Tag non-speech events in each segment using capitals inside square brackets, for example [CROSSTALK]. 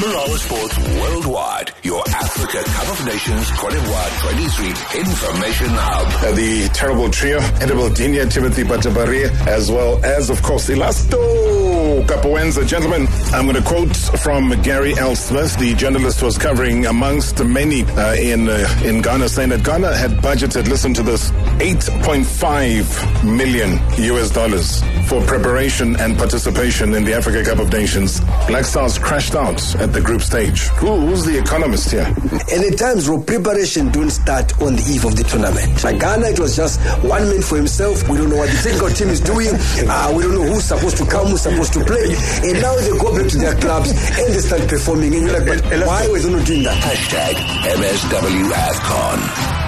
Marawa Sports Worldwide, your Africa Cup of Nations Cote d'Ivoire 23 information hub. The terrible trio, Edible Dinia, Timothy Batabari, as well as, of course, Elasto Capoenza. Gentlemen, I'm going to quote from Gary L. Smith, the journalist was covering amongst many uh, in, uh, in Ghana, saying that Ghana had budgeted, listen to this, 8.5 million US dollars for preparation and participation in the Africa Cup of Nations. Black Stars crashed out at the group stage. Who, who's the economist here? And at times, Rob, preparation don't start on the eve of the tournament. Like Ghana, it was just one man for himself. We don't know what the technical team is doing. Uh, [LAUGHS] we don't know who's supposed to come, who's supposed to play. And now they go back to their clubs and they start performing. And you're like, but why were they not doing that? Hashtag MSW AFCON.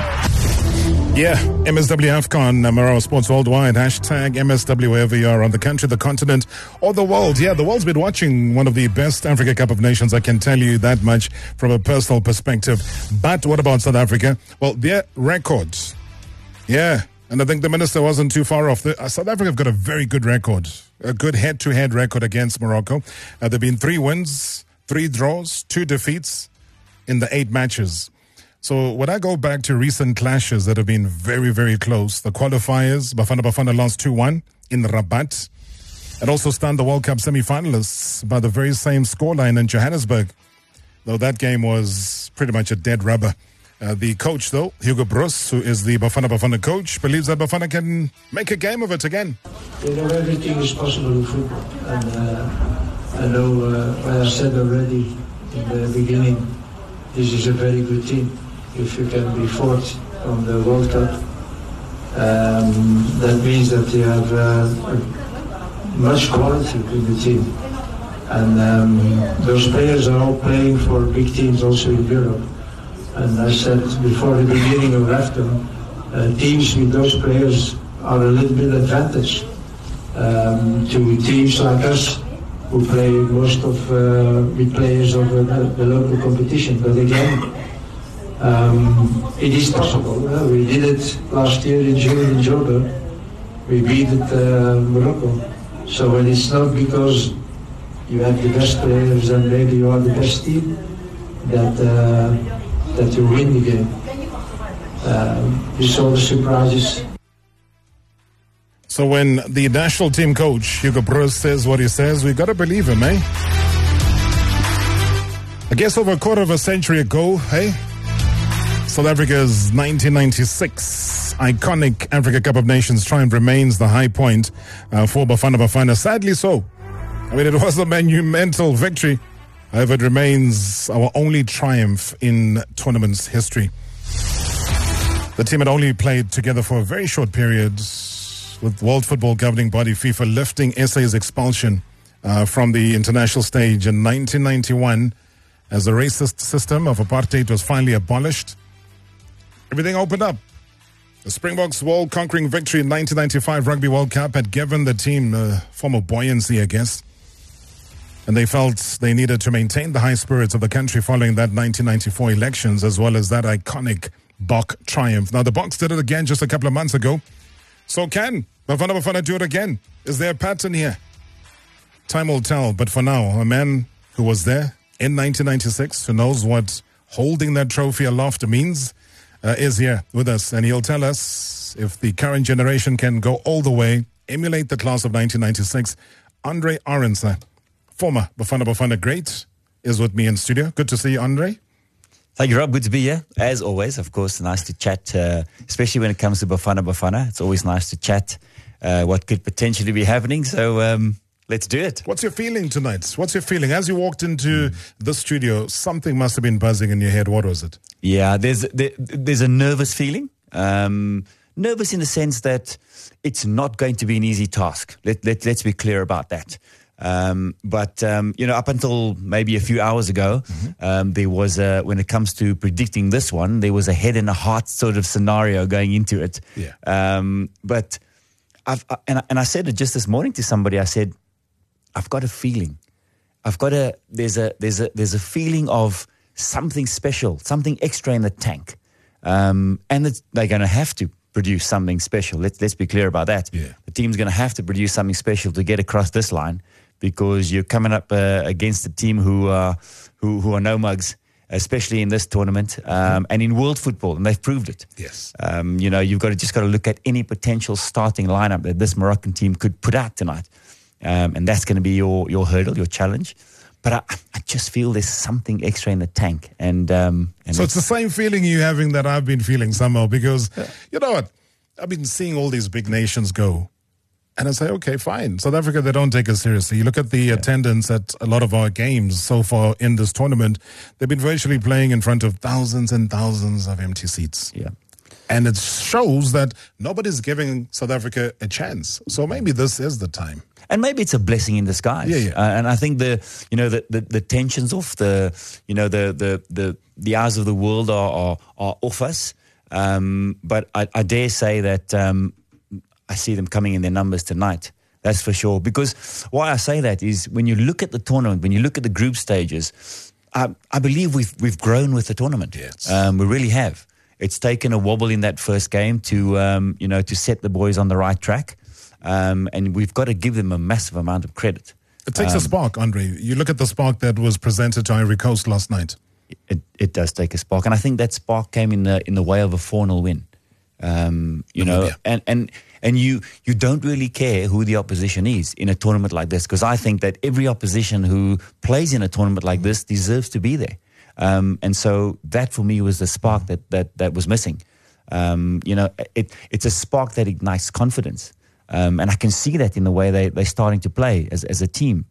Yeah, MSW AFCON, uh, Sports Worldwide, hashtag MSW wherever you are on the country, the continent, or the world. Yeah, the world's been watching one of the best Africa Cup of Nations. I can tell you that much from a personal perspective. But what about South Africa? Well, their records. Yeah, and I think the minister wasn't too far off. The, uh, South Africa have got a very good record, a good head to head record against Morocco. Uh, there have been three wins, three draws, two defeats in the eight matches. So when I go back to recent clashes that have been very, very close, the qualifiers, Bafana Bafana lost 2-1 in Rabat. It also stunned the World Cup semi-finalists by the very same scoreline in Johannesburg, though that game was pretty much a dead rubber. Uh, the coach, though, Hugo Broos, who is the Bafana Bafana coach, believes that Bafana can make a game of it again. You know, everything is possible in football. And uh, I know uh, I said already in the beginning, this is a very good team if you can be fourth on the World Cup. Um, that means that you have uh, much quality in the team. And um, those players are all playing for big teams also in Europe. And I said before the beginning of AFCON, uh, teams with those players are a little bit advantage um, to teams like us who play most of uh, with players of the, the local competition. But again, um, it is possible. Uh, we did it last year in June in Jordan. We beat it, uh, Morocco. So when it is not because you have the best players and maybe you are the best team that uh, that you win the game. Um, you saw the surprises. So when the national team coach Hugo Broos says what he says, we gotta believe him, eh? I guess over a quarter of a century ago, hey, South Africa's 1996 iconic Africa Cup of Nations triumph remains the high point uh, for Bafana Bafana. Sadly so. I mean, it [LAUGHS] was a monumental victory. However, it remains our only triumph in tournament's history. The team had only played together for a very short period, with World Football governing body FIFA lifting SA's expulsion uh, from the international stage in 1991 as the racist system of apartheid was finally abolished everything opened up. The Springboks' world conquering victory in 1995 Rugby World Cup had given the team a form of buoyancy, I guess. And they felt they needed to maintain the high spirits of the country following that 1994 elections, as well as that iconic Bok triumph. Now, the Boks did it again just a couple of months ago. So can Bafana Bafana do it again? Is there a pattern here? Time will tell. But for now, a man who was there in 1996, who knows what holding that trophy aloft means, uh, is here with us, and he'll tell us if the current generation can go all the way, emulate the class of 1996. Andre Arendse, former Bafana Bafana great, is with me in studio. Good to see you, Andre. Thank you, Rob. Good to be here. As always, of course, nice to chat, uh, especially when it comes to Bafana Bafana. It's always nice to chat uh, what could potentially be happening. So, um, Let's do it. What's your feeling tonight? What's your feeling as you walked into mm. the studio? Something must have been buzzing in your head. What was it? Yeah, there's there, there's a nervous feeling. Um, nervous in the sense that it's not going to be an easy task. Let, let let's be clear about that. Um, but um, you know, up until maybe a few hours ago, mm-hmm. um, there was a, when it comes to predicting this one, there was a head and a heart sort of scenario going into it. Yeah. Um, but I've and I, and I said it just this morning to somebody. I said I've got a feeling. I've got a there's a there's a there's a feeling of something special, something extra in the tank, um, and they're going to have to produce something special. Let's let's be clear about that. Yeah. The team's going to have to produce something special to get across this line because you're coming up uh, against a team who are who, who are no mugs, especially in this tournament um, and in world football, and they've proved it. Yes. Um, you know, you've got to just got to look at any potential starting lineup that this Moroccan team could put out tonight, um, and that's going to be your your hurdle, your challenge. But I, I just feel there's something extra in the tank, and um, and So it's the same feeling you're having that I've been feeling somehow because you know what? I've been seeing all these big nations go. And I say, okay, fine. South Africa, they don't take us seriously. You look at the attendance at a lot of our games so far in this tournament, they've been virtually playing in front of thousands and thousands of empty seats. yeah. And it shows that nobody's giving South Africa a chance. So maybe this is the time. and maybe it's a blessing in disguise. Yeah, yeah. Uh, and I think the you know the, the, the tensions off the you know the the the, the eyes of the world are are, are off us. Um, but I, I dare say that um, I see them coming in their numbers tonight. That's for sure. Because why I say that is when you look at the tournament, when you look at the group stages, I, I believe we've we've grown with the tournament. Yes. Um, we really have. It's taken a wobble in that first game to um, you know to set the boys on the right track, um, and we've got to give them a massive amount of credit. It takes a spark, Andre. You look at the spark that was presented to Ivory Coast last night. It, it does take a spark, and I think that spark came in the in the way of a four 0 win. Um, you know, and and and you you don't really care who the opposition is in a tournament like this because I think that every opposition who plays in a tournament like this deserves to be there. Um, and so that for me was the spark that that that was missing. Um, you know, it it's a spark that ignites confidence, um, and I can see that in the way they they're starting to play as as a team.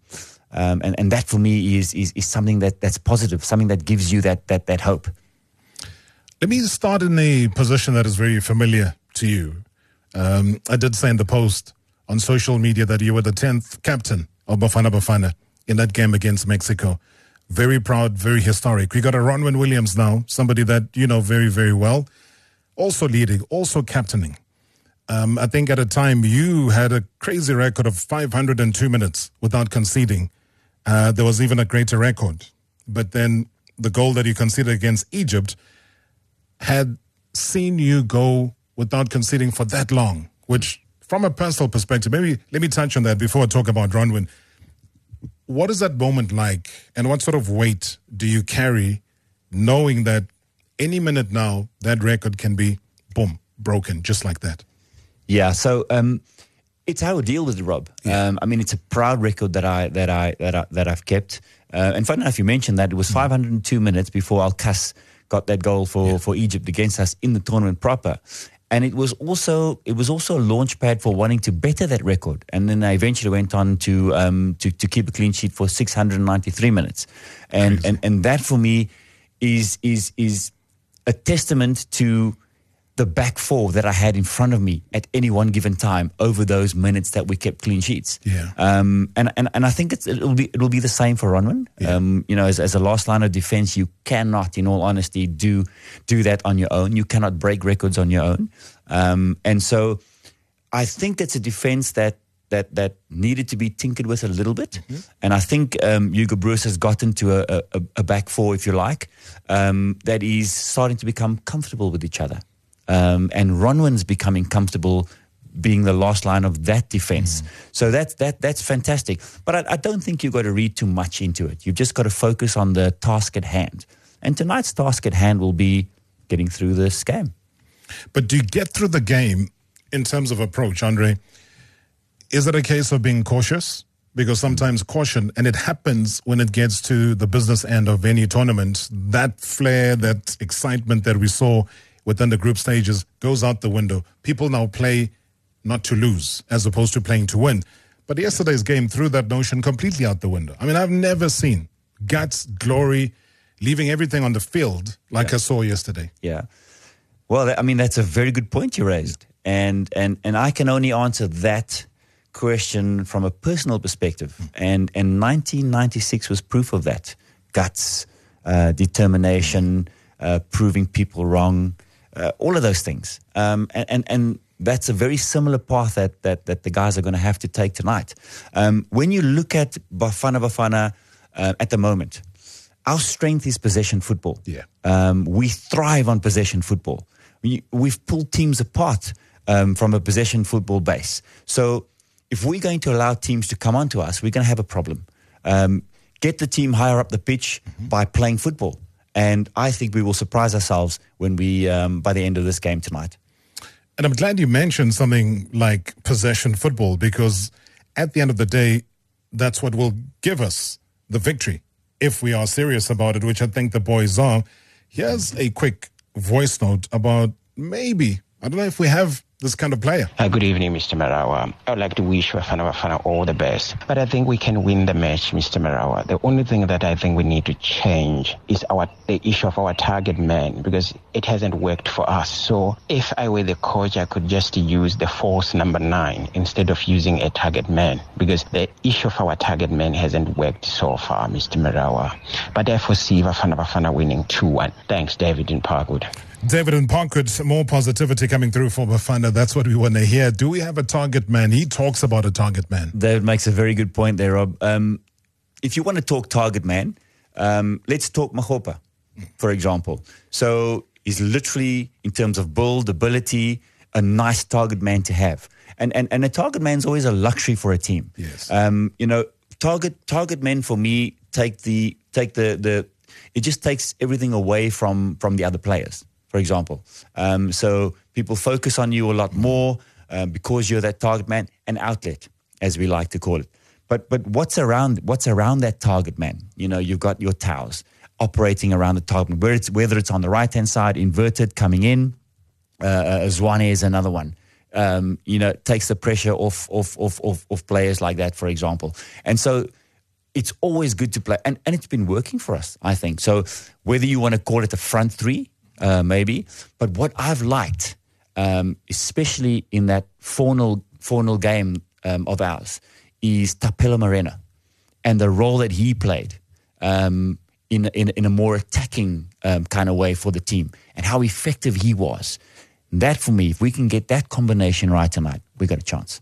Um, and, and that for me is, is is something that, that's positive, something that gives you that that that hope. Let me start in a position that is very familiar to you. Um, I did say in the post on social media that you were the 10th captain of Bafana Bafana in that game against Mexico. Very proud, very historic. We got a Ronwen Williams now, somebody that you know very, very well. Also leading, also captaining. Um, I think at a time you had a crazy record of 502 minutes without conceding. Uh, there was even a greater record. But then the goal that you conceded against Egypt had seen you go without conceding for that long, which from a personal perspective, maybe let me touch on that before I talk about Ronwen. What is that moment like and what sort of weight do you carry knowing that any minute now that record can be boom, broken just like that? Yeah, so um, it's how I deal with it, Rob. Um, I mean, it's a proud record that I that I that I, that I've kept. Uh, and funny enough, you mentioned that it was 502 minutes before Al Qas got that goal for, for Egypt against us in the tournament proper. And it was also it was also a launch pad for wanting to better that record. And then I eventually went on to um, to, to keep a clean sheet for 693 minutes. And, and and that for me is is is a testament to the back four that I had in front of me at any one given time over those minutes that we kept clean sheets. Yeah. Um, and, and, and I think it's, it'll be it'll be the same for Ronwen. Um, you know, as, as a last line of defense, you cannot, in all honesty, do do that on your own. You cannot break records on your own. Um, and so, I think it's a defense that that that needed to be tinkered with a little bit. And I think um, Hugo Broos has gotten to a, a, a back four, if you like, um, that is starting to become comfortable with each other. Um, and Ronwen's becoming comfortable being the last line of that defense. So that's that that's fantastic. But I, I don't think you've got to read too much into it. You've just got to focus on the task at hand. And tonight's task at hand will be getting through this game. But do you get through the game in terms of approach, Andre? Is it a case of being cautious? Because sometimes caution, and it happens when it gets to the business end of any tournament, that flair, that excitement that we saw within the group stages goes out the window. People now play not to lose as opposed to playing to win. But yesterday's game threw that notion completely out the window. I mean, I've never seen guts, glory, leaving everything on the field like I saw yesterday. Yeah. Well, I mean, that's a very good point you raised. And, and, and I can only answer that question from a personal perspective. And, and 1996 was proof of that guts, uh, determination, uh, proving people wrong, uh, all of those things. Um, and, and, and that's a very similar path that, that, that the guys are going to have to take tonight. Um, when you look at Bafana Bafana uh, at the moment, our strength is possession football. Yeah. Um, we thrive on possession football. We, we've pulled teams apart um, from a possession football base. So if we're going to allow teams to come onto us, we're going to have a problem. Um, get the team higher up the pitch by playing football. And I think we will surprise ourselves when we, um, by the end of this game tonight. And I'm glad you mentioned something like possession football because at the end of the day, that's what will give us the victory if we are serious about it, which I think the boys are. Here's a quick voice note about maybe, I don't know if we have this kind of player. Uh, good evening, Mr. Marawa. I would like to wish Bafana Bafana all the best. But I think we can win the match, Mr. Marawa. The only thing that I think we need to change is our the issue of our target man because it hasn't worked for us. So if I were the coach, I could just use the false number nine instead of using a target man because the issue of our target man hasn't worked so far, Mr. Marawa. But I foresee Bafana Bafana winning 2-1. Thanks, David in Parkwood. David and Parkwood, more positivity coming through for Bafana. That's what we want to hear. Do we have a target man? He talks about a target man. David makes a very good point there, Rob. Um, if you want to talk target man, um, let's talk Makgopa, for example. So he's literally, in terms of build, ability, a nice target man to have. And, and, and a target man is always a luxury for a team. Yes. Um, you know, target target men for me take the take the the it just takes everything away from from the other players. For example, um, so people focus on you a lot more um, because you're that target man, an outlet, as we like to call it. But but what's around what's around that target man? You know, you've got your towers operating around the target, whether it's whether it's on the right hand side, inverted coming in. Uh, uh, Zwane is another one. Um, you know, takes the pressure off, off off off off players like that, for example. And so it's always good to play, and, and it's been working for us, I think. So whether you want to call it a front three, uh, maybe, but what I've liked, um, especially in that 4 0 game um, of ours, is Thapelo Morena and the role that he played um, in, in, in a more attacking um, kind of way for the team and how effective he was. That for me, if we can get that combination right tonight, we got a chance.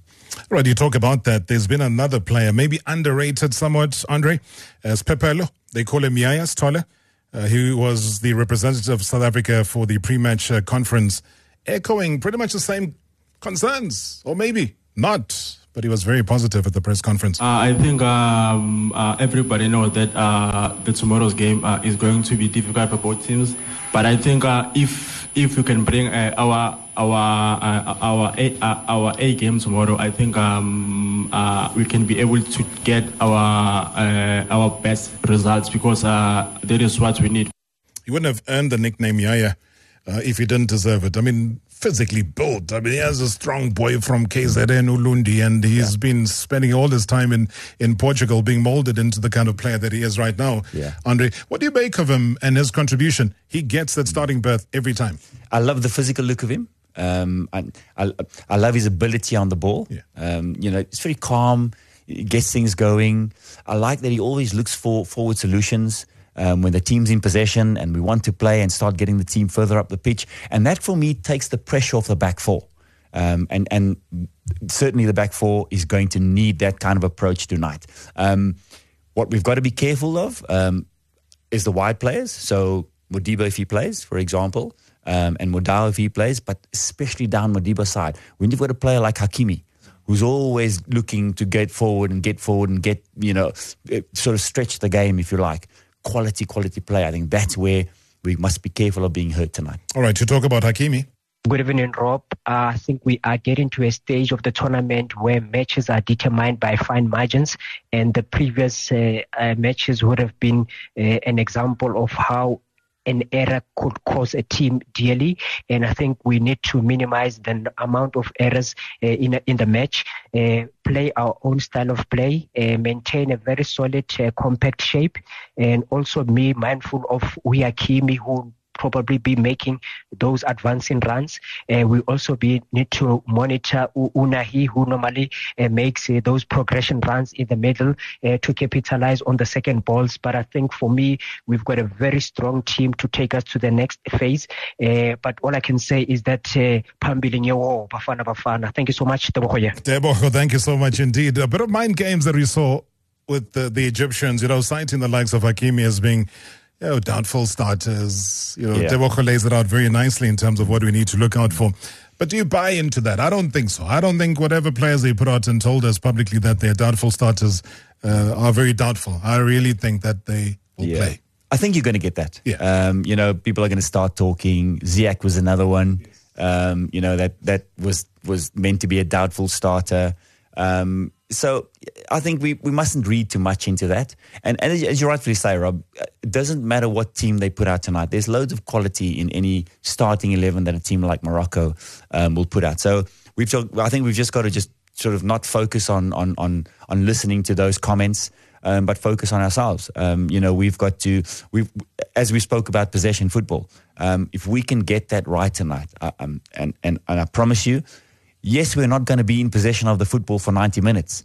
Right, you talk about that. There's been another player, maybe underrated somewhat, Andre, as Sphephelo. They call him Yayas Tole. Uh, he was the representative of South Africa for the pre-match uh, conference, echoing pretty much the same concerns, or maybe not. But he was very positive at the press conference. Uh, I think um, uh, everybody knows that uh, the tomorrow's game uh, is going to be difficult for both teams. But I think if if we can bring uh, our our uh, our a, uh, our A game tomorrow, I think um, we can be able to get our our best results because that is what we need. He wouldn't have earned the nickname Yaya if he didn't deserve it. I mean, physically built. I mean, he has a strong boy from KZN Ulundi, and he's yeah. been spending all his time in, in Portugal being molded into the kind of player that he is right now. Yeah. Andre, what do you make of him and his contribution? He gets that starting berth every time. I love the physical look of him. Um, I, I, I, love his ability on the ball. Yeah. Um, you know, it's very calm, he gets things going. I like that he always looks for forward solutions um, when the team's in possession and we want to play and start getting the team further up the pitch. And that for me takes the pressure off the back four. Um, and, and certainly the back four is going to need that kind of approach tonight. Um, what we've got to be careful of um, is the wide players. So Modiba, if he plays, for example, um, and Mudau if he plays, but especially down Modiba's side. When you've got a player like Hakimi, who's always looking to get forward and get forward and get, you know, sort of stretch the game, if you like quality, quality player. I think that's where we must be careful of being hurt tonight. All right, to talk about Hakimi. Good evening, Rob. Uh, I think we are getting to a stage of the tournament where matches are determined by fine margins, and the previous uh, uh, matches would have been uh, an example of how an error could cause a team dearly. And I think we need to minimize the amount of errors uh, in, in the match, uh, play our own style of play, uh, maintain a very solid, compact shape, and also be mindful of Uyakimi, who probably be making those advancing runs. Uh, we also be need to monitor Unahi, who normally uh, makes uh, those progression runs in the middle uh, to capitalize on the second balls. But I think for me, we've got a very strong team to take us to the next phase. Uh, but all I can say is that uh, Pambili Bafana Bafana. Thank you so much, Teboho. Thank you so much indeed. A bit of mind games that we saw with the, the Egyptians, you know, citing the likes of Hakimi as being you know, doubtful starters. You know, yeah. Teboho lays it out very nicely in terms of what we need to look out for. But do you buy into that? I don't think so. I don't think whatever players they put out and told us publicly that they're doubtful starters uh, are very doubtful. I really think that they will Yeah. play. I think you're going to get that. Yeah. Um, you know, people are going to start talking. Ziyech was another one. Um, you know that that was was meant to be a doubtful starter. Um, so I think we, we mustn't read too much into that. And, and as- you rightfully say, Rob, it doesn't matter what team they put out tonight. There's loads of quality in any starting eleven that a team like Morocco um, will put out. So we've talk- I think we've just got to just sort of not focus on on on on listening to those comments um, but focus on ourselves. Um, you know, we've got to, we've, as we spoke about possession football, um, if we can get that right tonight, uh, um, and, and, and I promise you, yes, we're not going to be in possession of the football for 90 minutes,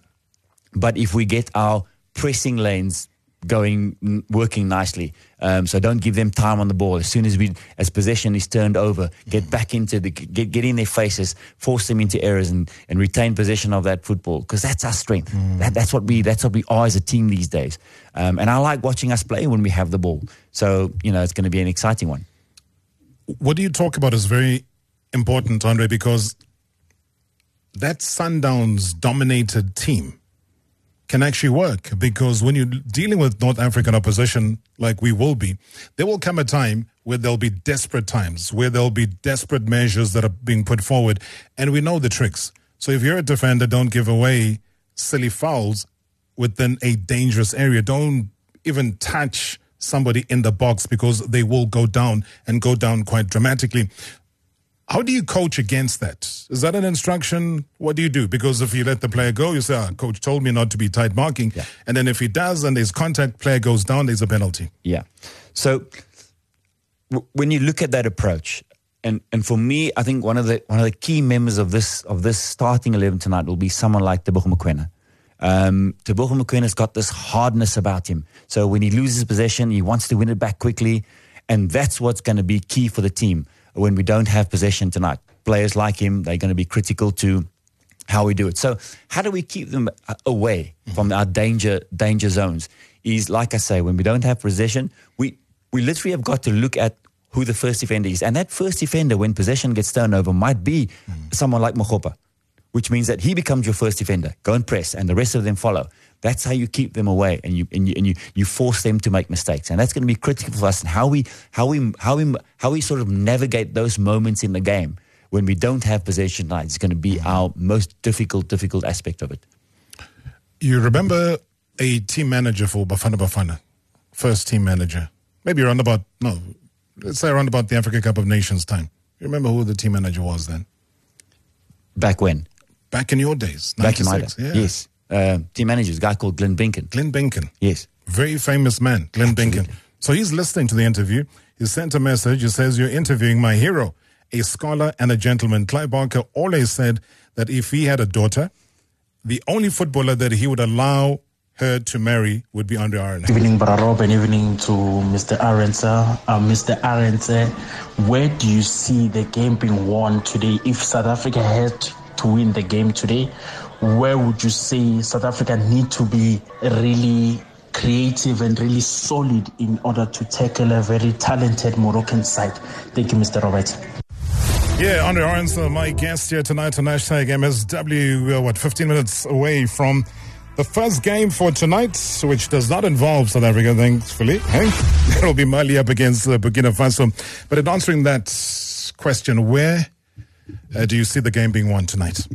but if we get our pressing lanes going, working nicely, um, so don't give them time on the ball. As soon as we, as possession is turned over, get back into the, get, get in their faces, force them into errors, and, and retain possession of that football because that's our strength. That, that's what we, that's what we are as a team these days. Um, and I like watching us play when we have the ball. So you know, it's going to be an exciting one. What do you talk about is very important, Andre, because that Sundowns dominated team can actually work because when you're dealing with North African opposition like we will be, there will come a time where there'll be desperate times, where there'll be desperate measures that are being put forward, and we know the tricks. So if you're a defender, don't give away silly fouls within a dangerous area. Don't even touch somebody in the box because they will go down and go down quite dramatically. How do you coach against that? Is that an instruction? What do you do? Because if you let the player go, you say, ah, coach told me not to be tight marking. Yeah. And then if he does and there's contact, player goes down, there's a penalty. Yeah. So w- when you look at that approach, and, and for me, I think one of the one of the key members of this of this starting eleven tonight will be someone like Teboho Mokoena. Um, Teboho Mokoena's got this hardness about him. So when he loses possession, he wants to win it back quickly, and that's what's going to be key for the team when we don't have possession tonight. Players like him, they're going to be critical to how we do it. So how do we keep them uh, away from our danger danger zones? Is like I say, when we don't have possession, we we literally have got to look at who the first defender is, and that first defender, when possession gets turned over, might be someone like Makgopa, which means that he becomes your first defender. Go and press, and the rest of them follow. That's how you keep them away, and you and you and you, you force them to make mistakes, and that's going to be critical for us. And how we how we how we how we sort of navigate those moments in the game when we don't have possession tonight is going to be mm-hmm. our most difficult difficult aspect of it. You remember a team manager for Bafana Bafana, first team manager, maybe around about, no, let's say around about the Africa Cup of Nations time. You remember who the team manager was then? Back when, Back in your days, back in my day, yeah. yes, uh, team manager, a guy called Glenn Binkin. Glenn Benken. Yes, Very famous man, Glenn Benken. So he's listening to the interview. He sent a message. He says, You're interviewing my hero, a scholar and a gentleman. Clive Barker always said that if he had a daughter, the only footballer that he would allow her to marry would be Andre Aron. Evening, Brother Rob, and evening to Mr. Arendse. Uh, Mr. Arendse, where do you see the game being won today? If South Africa had to win the game today, where would you say South Africa need to be really creative and really solid in order to tackle a very talented Moroccan side? Thank you, Mr. Roberts. Yeah, Andre Arendse, my guest here tonight on hashtag MSW. We're, what, 15 minutes away from the first game for tonight, which does not involve South Africa, thankfully. Hey? [LAUGHS] It'll be Mali up against uh, Burkina Faso. But in answering that question, where uh, do you see the game being won tonight?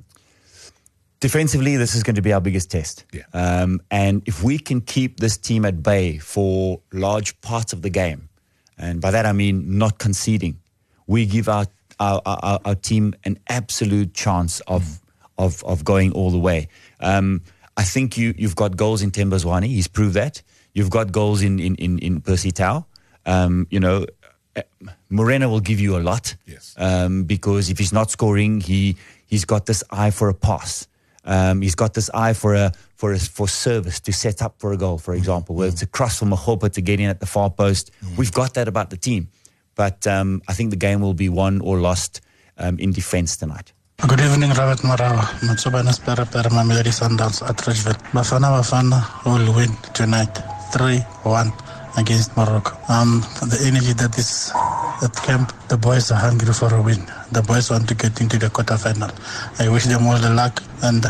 Defensively, this is going to be our biggest test. Yeah. Um, and if we can keep this team at bay for large parts of the game, and by that I mean not conceding, we give our our, our, our team an absolute chance of of of going all the way. Um, I think you you've got goals in Themba Zwane. He's proved that. You've got goals in in in, in Percy Tau. Um, you know, uh, Morena will give you a lot. Yes. Um, because if he's not scoring, he he's got this eye for a pass. Um, he's got this eye for a for a, for service to set up for a goal, for example, whether it's a cross from a Makgopa to get in at the far post. We've got that about the team, but um, I think the game will be won or lost um, in defense tonight. Good evening, Robert Marawa. Matsubana Spera Pera Mamelodi Sundowns at Ridgeville. Bafana Bafana will win tonight 3 1 against Morocco. Um, the energy that this at camp. The boys are hungry for a win. The boys want to get into the quarterfinal. I wish them all the luck and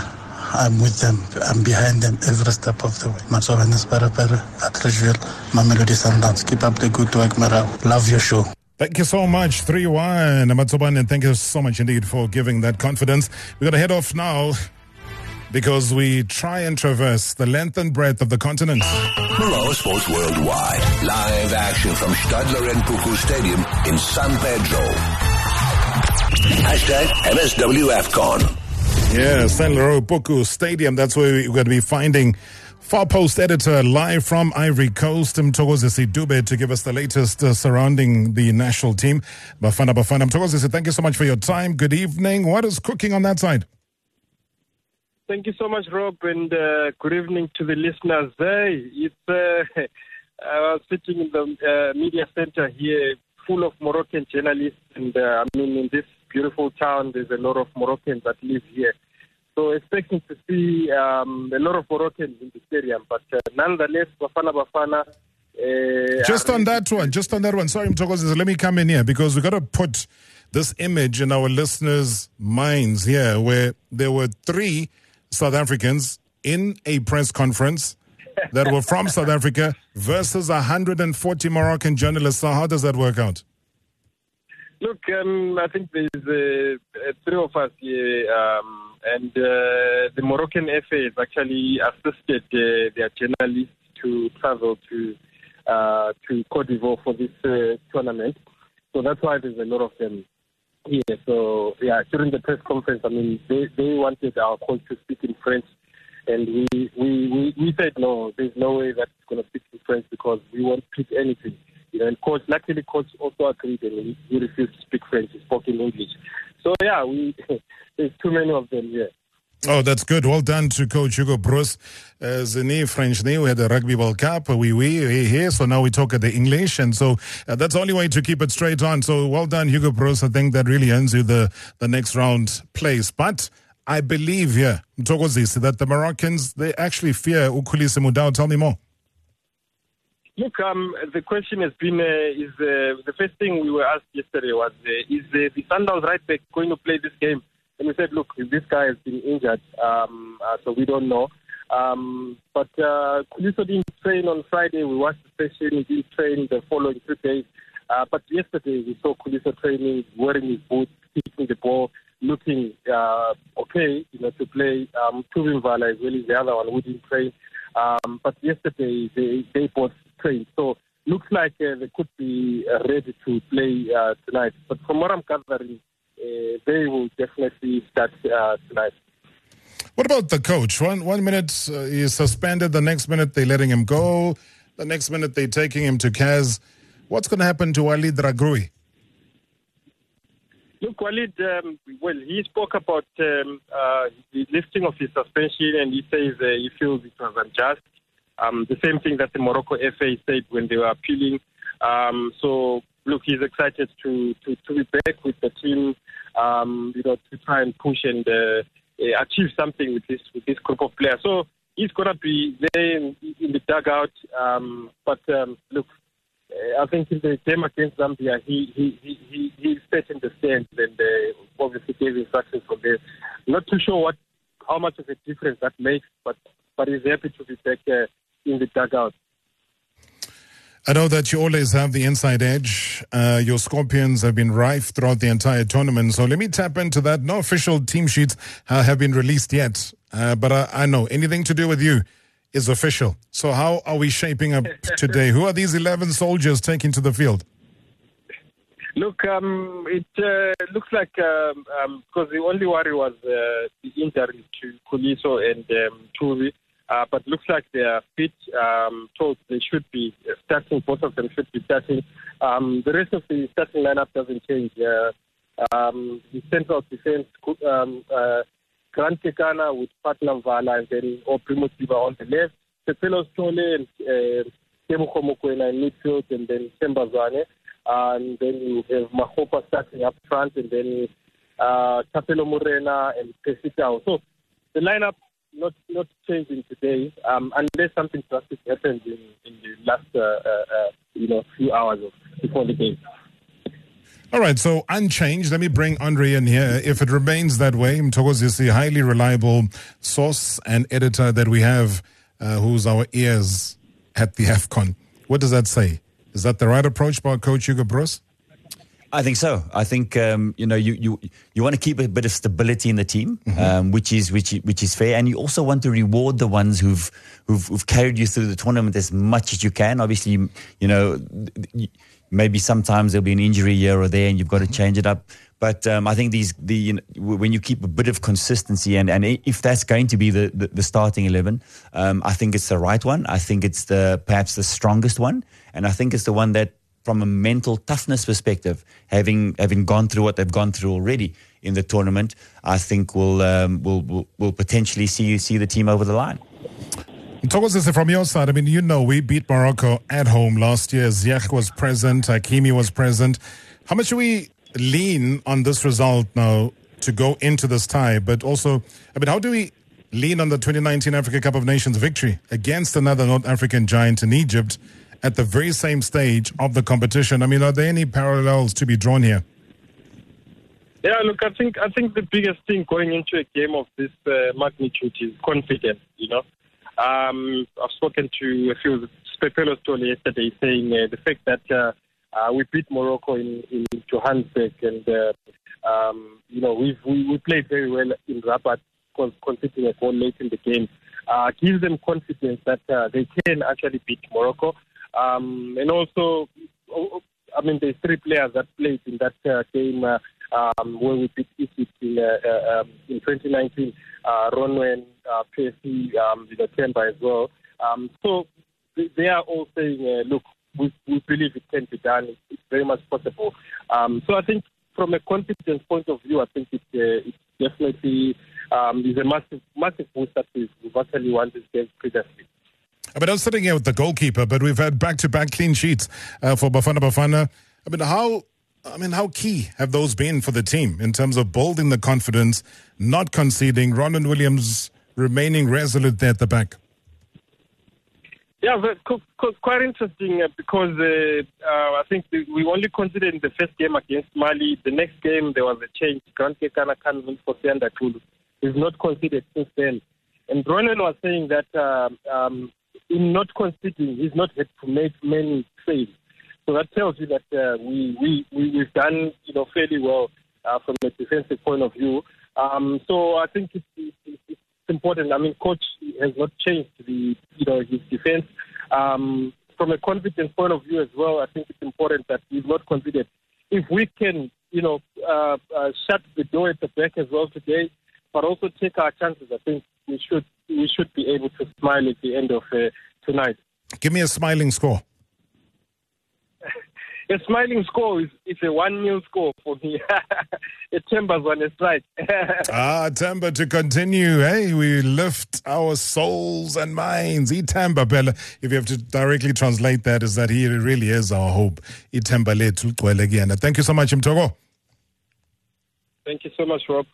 I'm with them. I'm behind them every step of the way. Matsovenes Parapara, Atteridgeville, Mamelodi Sundowns. Keep up the good work, Mara. Love your show. Thank you so much, 3 1. Matsoban, and thank you so much indeed for giving that confidence. We're going to head off now because we try and traverse the length and breadth of the continent. Marawa Sports Worldwide. Live action from Stade Laurent Pokou Stadium in San Pedro. Hashtag MSWFCon. Yeah, San Laro Puku Stadium. That's where we're going to be finding Far Post editor live from Ivory Coast, Mthokozisi Dube, to give us the latest uh, surrounding the national team. Bafana Bafana. Mthokozisi, thank you so much for your time. Good evening. What is cooking on that side? Thank you so much, Rob, and uh, good evening to the listeners. Hey, it's uh, [LAUGHS] I was sitting in the uh, media center here, full of Moroccan journalists, and uh, I mean, in this beautiful town, there's a lot of Moroccans that live here. So expecting to see um, a lot of Moroccans in the stadium, but uh, nonetheless, Bafana Bafana. Uh, just on that one, just on that one. Sorry, Mthokozisi, let me come in here because we've got to put this image in our listeners' minds here, where there were three South Africans in a press conference that were from [LAUGHS] South Africa versus 140 Moroccan journalists. So how does that work out? Look, um, I think there's uh, three of us here, um, and uh, the Moroccan FA has actually assisted uh, their journalists to travel to uh, to Cote d'Ivoire for this uh, tournament. So that's why there's a lot of them here. So yeah, during the press conference, I mean, they, they wanted our coach to speak in French, and we we, we, we said no, there's no way that's going to speak in French because we won't speak anything. You know, and coach, luckily, coach also agreed and he refused to speak French. He spoke in English. So yeah, we [LAUGHS] there's too many of them here. Oh, that's good. Well done to Coach Hugo Broos. Uh, French name, we had the Rugby World Cup. We, we, we here. So now we talk at the English. And so uh, that's the only way to keep it straight on. So well done, Hugo Broos. I think that really earns you the, the next round place. But I believe here, Mthokozisi, that the Moroccans, they actually fear Ukhulisi Mudau. Tell me more. Look, um, the question has been: uh, Is uh, the first thing we were asked yesterday was, uh, is uh, the Sundowns right back going to play this game? And we said, look, this guy has been injured, um, uh, so we don't know. Um, but uh, didn't train on Friday. We watched the session. He didn't train the following two days. Uh, but yesterday we saw Khuliso training, wearing his boots, kicking the ball, looking uh, okay, you know, to play. Um, Tuvin Vala as well as the other one who didn't train. Um, but yesterday they, they both trained. So looks like uh, they could be uh, ready to play uh, tonight. But from what I'm gathering, they will definitely start uh, tonight. What about the coach? One one minute uh, he's suspended, the next minute they're letting him go, the next minute they're taking him to CAS. What's going to happen to Walid Regragui? Look, Walid, um, well, he spoke about um, uh, the lifting of his suspension and he says uh, he feels it was unjust. Um, the same thing that the Morocco FA said when they were appealing. Um, so, look, he's excited to, to, to be back with the team, um, you know, to try and push and uh, uh, achieve something with this with this group of players. So he's going to be there in, in the dugout. Um, but um, look, uh, I think in the game against Zambia, he he he he, he set in the stand and uh, obviously gave instructions from there. Not too sure what how much of a difference that makes, but but he's happy to be back uh, in the dugout. I know that you always have the inside edge. Uh, your Scorpions have been rife throughout the entire tournament. So let me tap into that. No official team sheets uh, have been released yet. Uh, but I, I, know anything to do with you is official. So how are we shaping up today? Who are these 11 soldiers taking to the field? Look, um, it uh, looks like because um, um, the only worry was uh, the injury to Khuliso and um, Turi. Uh, but looks like they are fit. Um, told they should be starting. Both of them should be starting. Um, the rest of the starting lineup doesn't change. Uh, um, the central defense, um, uh, Grant with Patna Vala and then Oprimo Tiba on the left. Sphephelo Sithole and uh, Teboho Mokoena in midfield and then Themba Zwane. And then you have Makgopa starting up front and then uh, Thapelo Morena and Percy Tau. So the lineup not not changing today um, unless something drastic happens in, in the last uh, uh, uh, you know few hours before the game. All right, so unchanged. Let me bring Andre in here. If it remains that way, Mtokozi is the highly reliable source and editor that we have, uh, who's our ears at the [LAUGHS] AFCON. What does that say? Is that the right approach by Coach Hugo Broos? I think so. I think um, you know you, you you want to keep a bit of stability in the team, mm-hmm. um, which is which which is fair, and you also want to reward the ones who've who've, who've carried you through the tournament as much as you can. Obviously, you, you know maybe sometimes there'll be an injury here or there, and you've got to change it up. But um, I think these the you know, when you keep a bit of consistency and, and if that's going to be the, the, the starting eleven, um, I think it's the right one. I think it's the perhaps the strongest one, and I think it's the one that from a mental toughness perspective, having having gone through what they've gone through already in the tournament, I think will um, will will will potentially see you see the team over the line. Thokozise, from your side, I mean, you know, we beat Morocco at home last year. Ziyech was present, Hakimi was present. How much do we lean on this result now to go into this tie? But also, I mean, how do we lean on the 2019 Africa Cup of Nations victory against another North African giant in Egypt? At the very same stage of the competition. I mean, are there any parallels to be drawn here? Yeah, look, I think I think the biggest thing going into a game of this uh, magnitude is confidence. You know, um, I've spoken to a few Sphephelo Sithole yesterday, saying uh, the fact that uh, uh, we beat Morocco in, in Johannesburg, and uh, um, you know we we played very well in Rabat, conceding a goal late in the game, uh, gives them confidence that uh, they can actually beat Morocco. Um, and also, I mean, there's three players that played in that uh, game uh, um, where we beat Egypt in, uh, uh um, in 2019. Uh, Ronwen, uh, PSC, um, you know, as well. Um, so they are all saying, uh, look, we, we believe it can be done. It's, it's very much possible. Um, so I think from a confidence point of view, I think it, uh, it definitely um, is a massive, massive boost that we've, we've actually won this game previously. I mean, I was sitting here with the goalkeeper, but we've had back-to-back clean sheets uh, for Bafana Bafana. I mean, how I mean, how key have those been for the team in terms of building the confidence, not conceding, Ronwen Williams remaining resolute there at the back? Yeah, quite interesting uh, because uh, uh, I think we only considered in the first game against Mali. The next game, there was a change. Grant Kekana Kanvin for Siyanda Xulu. He's not considered since then. And Ronwen was saying that uh, um, in not conceding, he's not had to make many saves. So that tells you that uh, we, we, we, we've done, you know, fairly well uh, from a defensive point of view. Um, so I think it's, it's, it's, important. I mean, coach has not changed the, you know, his defense. Um, from a confidence point of view as well, I think it's important that we've not considered. If we can, you know, uh, uh, shut the door at the back as well today, but also take our chances, I think we should we should be able to smile at the end of uh, tonight. Give me a smiling score. [LAUGHS] a smiling score is, is a one nil score for me. [LAUGHS] it Temba's on a strike. [LAUGHS] ah, Temba to continue. Hey, we lift our souls and minds. Itemba Bella. If you have to directly translate that, is that he really is our hope. Itemba le again. Thank you so much, Mtogo. Thank you so much, Rob.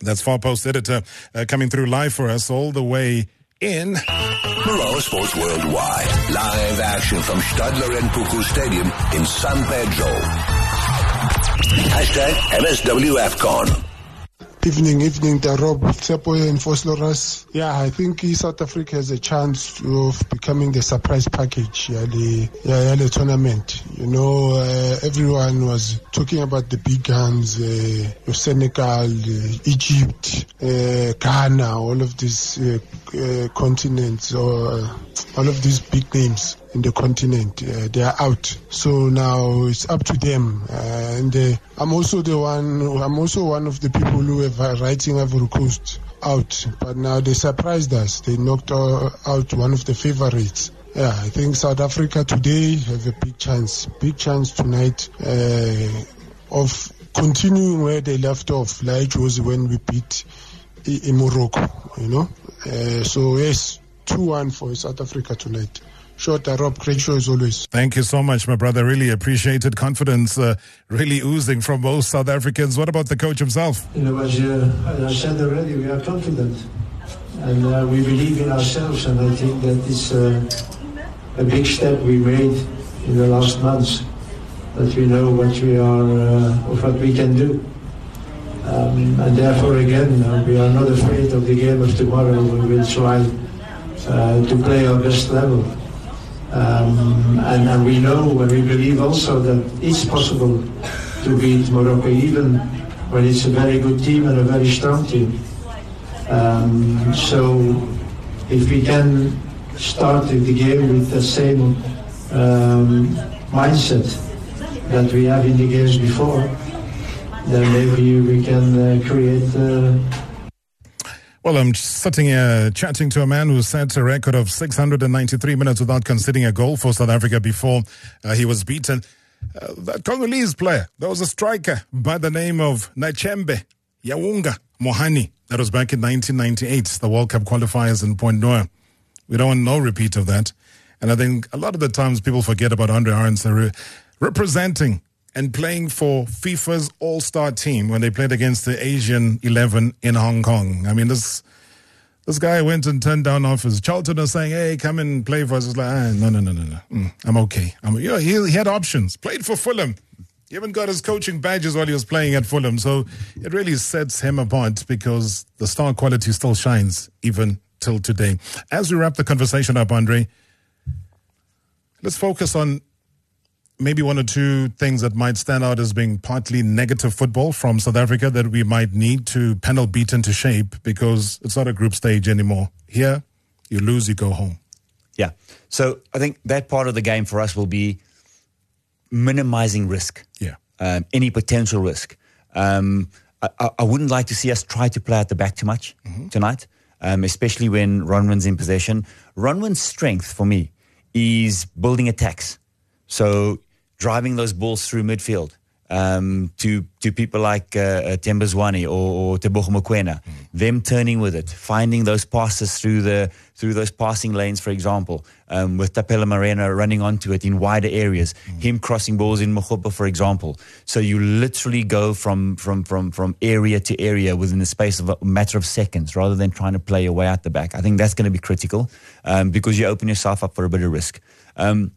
That's Far Post Editor uh, coming through live for us all the way in Marawa Sports Worldwide. Live action from Stade Laurent Pokou Stadium in San Pedro. Hashtag MSWFCon. Evening, evening, the Rob Tsepo in Vosloorus. Yeah, I think South Africa has a chance of becoming the surprise package, yeah, the, yeah, the tournament. You know, uh, everyone was talking about the big guns, uh, Senegal, uh, Egypt, uh, Ghana, all of these uh, uh, continents, or all of these big names in the continent. Uh, they are out. So now it's up to them. Uh, and uh, I'm also the one. I'm also one of the people who are writing Ivory Coast out. But now they surprised us. They knocked out one of the favorites. Yeah, I think South Africa today have a big chance. Big chance tonight uh, of continuing where they left off, like was when we beat in Morocco. You know. Uh, so yes, two one for South Africa tonight. Short, Rob. Great show as always. Thank you so much, my brother. Really appreciated confidence, uh, really oozing from both South Africans. What about the coach himself? You know, as, uh, as I said already, we are confident and uh, we believe in ourselves, and I think that is uh, a big step we made in the last months. that we know what we are, uh, what we can do. Um, and therefore, again, uh, we are not afraid of the game of tomorrow. We will try uh, to play our best level. Um, and, and, we know and we believe also that it's possible to beat Morocco even when it's a very good team and a very strong team. Um, so if we can start the game with the same um, mindset that we have in the games before, then maybe we can uh, create uh, well, I'm sitting here chatting to a man who set a record of 693 minutes without conceding a goal for South Africa before uh, he was beaten. Uh, that Congolese player, there was a striker by the name of Nachembe Yawunga Mohani. That was back in 1998, the World Cup qualifiers in Pointe-Noire. We don't want no repeat of that. And I think a lot of the times people forget about Andre Arendse representing and playing for FIFA's All Star team when they played against the Asian 11 in Hong Kong. I mean, this this guy went and turned down offers. Charlton was saying, "Hey, come and play for us." It's like, ah, no, no, no, no, no. Mm, I'm okay. I'm, you know, he, he had options. Played for Fulham. He even got his coaching badges while he was playing at Fulham. So it really sets him apart because the star quality still shines even till today. As we wrap the conversation up, Andre, let's focus on maybe one or two things that might stand out as being partly negative football from South Africa that we might need to panel beat into shape because it's not a group stage anymore. Here, you lose, you go home. Yeah. So I think that part of the game for us will be minimizing risk. Yeah. Um, any potential risk. Um, I, I, wouldn't like to see us try to play at the back too much mm-hmm. tonight, um, especially when Ronwen's in possession. Ronwen's strength for me is building attacks. So driving those balls through midfield um, to to people like uh, uh, or, or Teboho Mokoena, mm. them turning with it, finding those passes through the through those passing lanes, for example, um, with Thapelo Morena running onto it in wider areas, mm. him crossing balls in Makgopa, for example. So you literally go from from from from area to area within the space of a matter of seconds, rather than trying to play your way out the back. I think that's going to be critical um, because you open yourself up for a bit of risk. Um,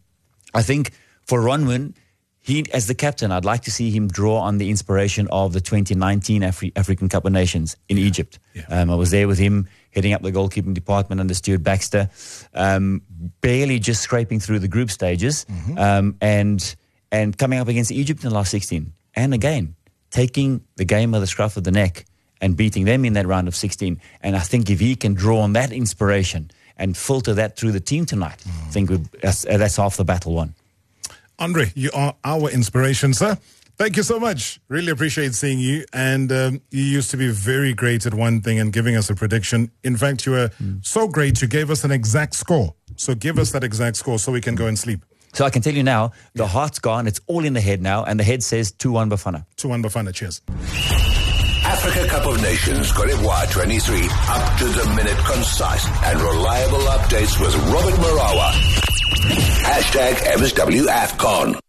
I think for Ronwen, he, as the captain, I'd like to see him draw on the inspiration of the 2019 Afri- African Cup of Nations in yeah. Egypt. Yeah. Um, I was there with him, heading up the goalkeeping department under Stuart Baxter, um, barely just scraping through the group stages, mm-hmm. um, and and coming up against Egypt in the last 16, and again taking the game of the scruff of the neck and beating them in that round of 16. And I think if he can draw on that inspiration and filter that through the team tonight, mm. I think that's, that's half the battle won. Andre, you are our inspiration, sir. Thank you so much. Really appreciate seeing you. And um, you used to be very great at one thing and giving us a prediction. In fact, you were mm. so great, you gave us an exact score. So give us that exact score so we can go and sleep. So I can tell you now, the heart's gone. It's all in the head now. And the head says 2 1 Bafana. 2 1 Bafana. Cheers. Africa Cup of Nations, Cote d'Ivoire 23. Up to the minute, concise, and reliable updates with Robert Marawa. Hashtag MSW AFCON.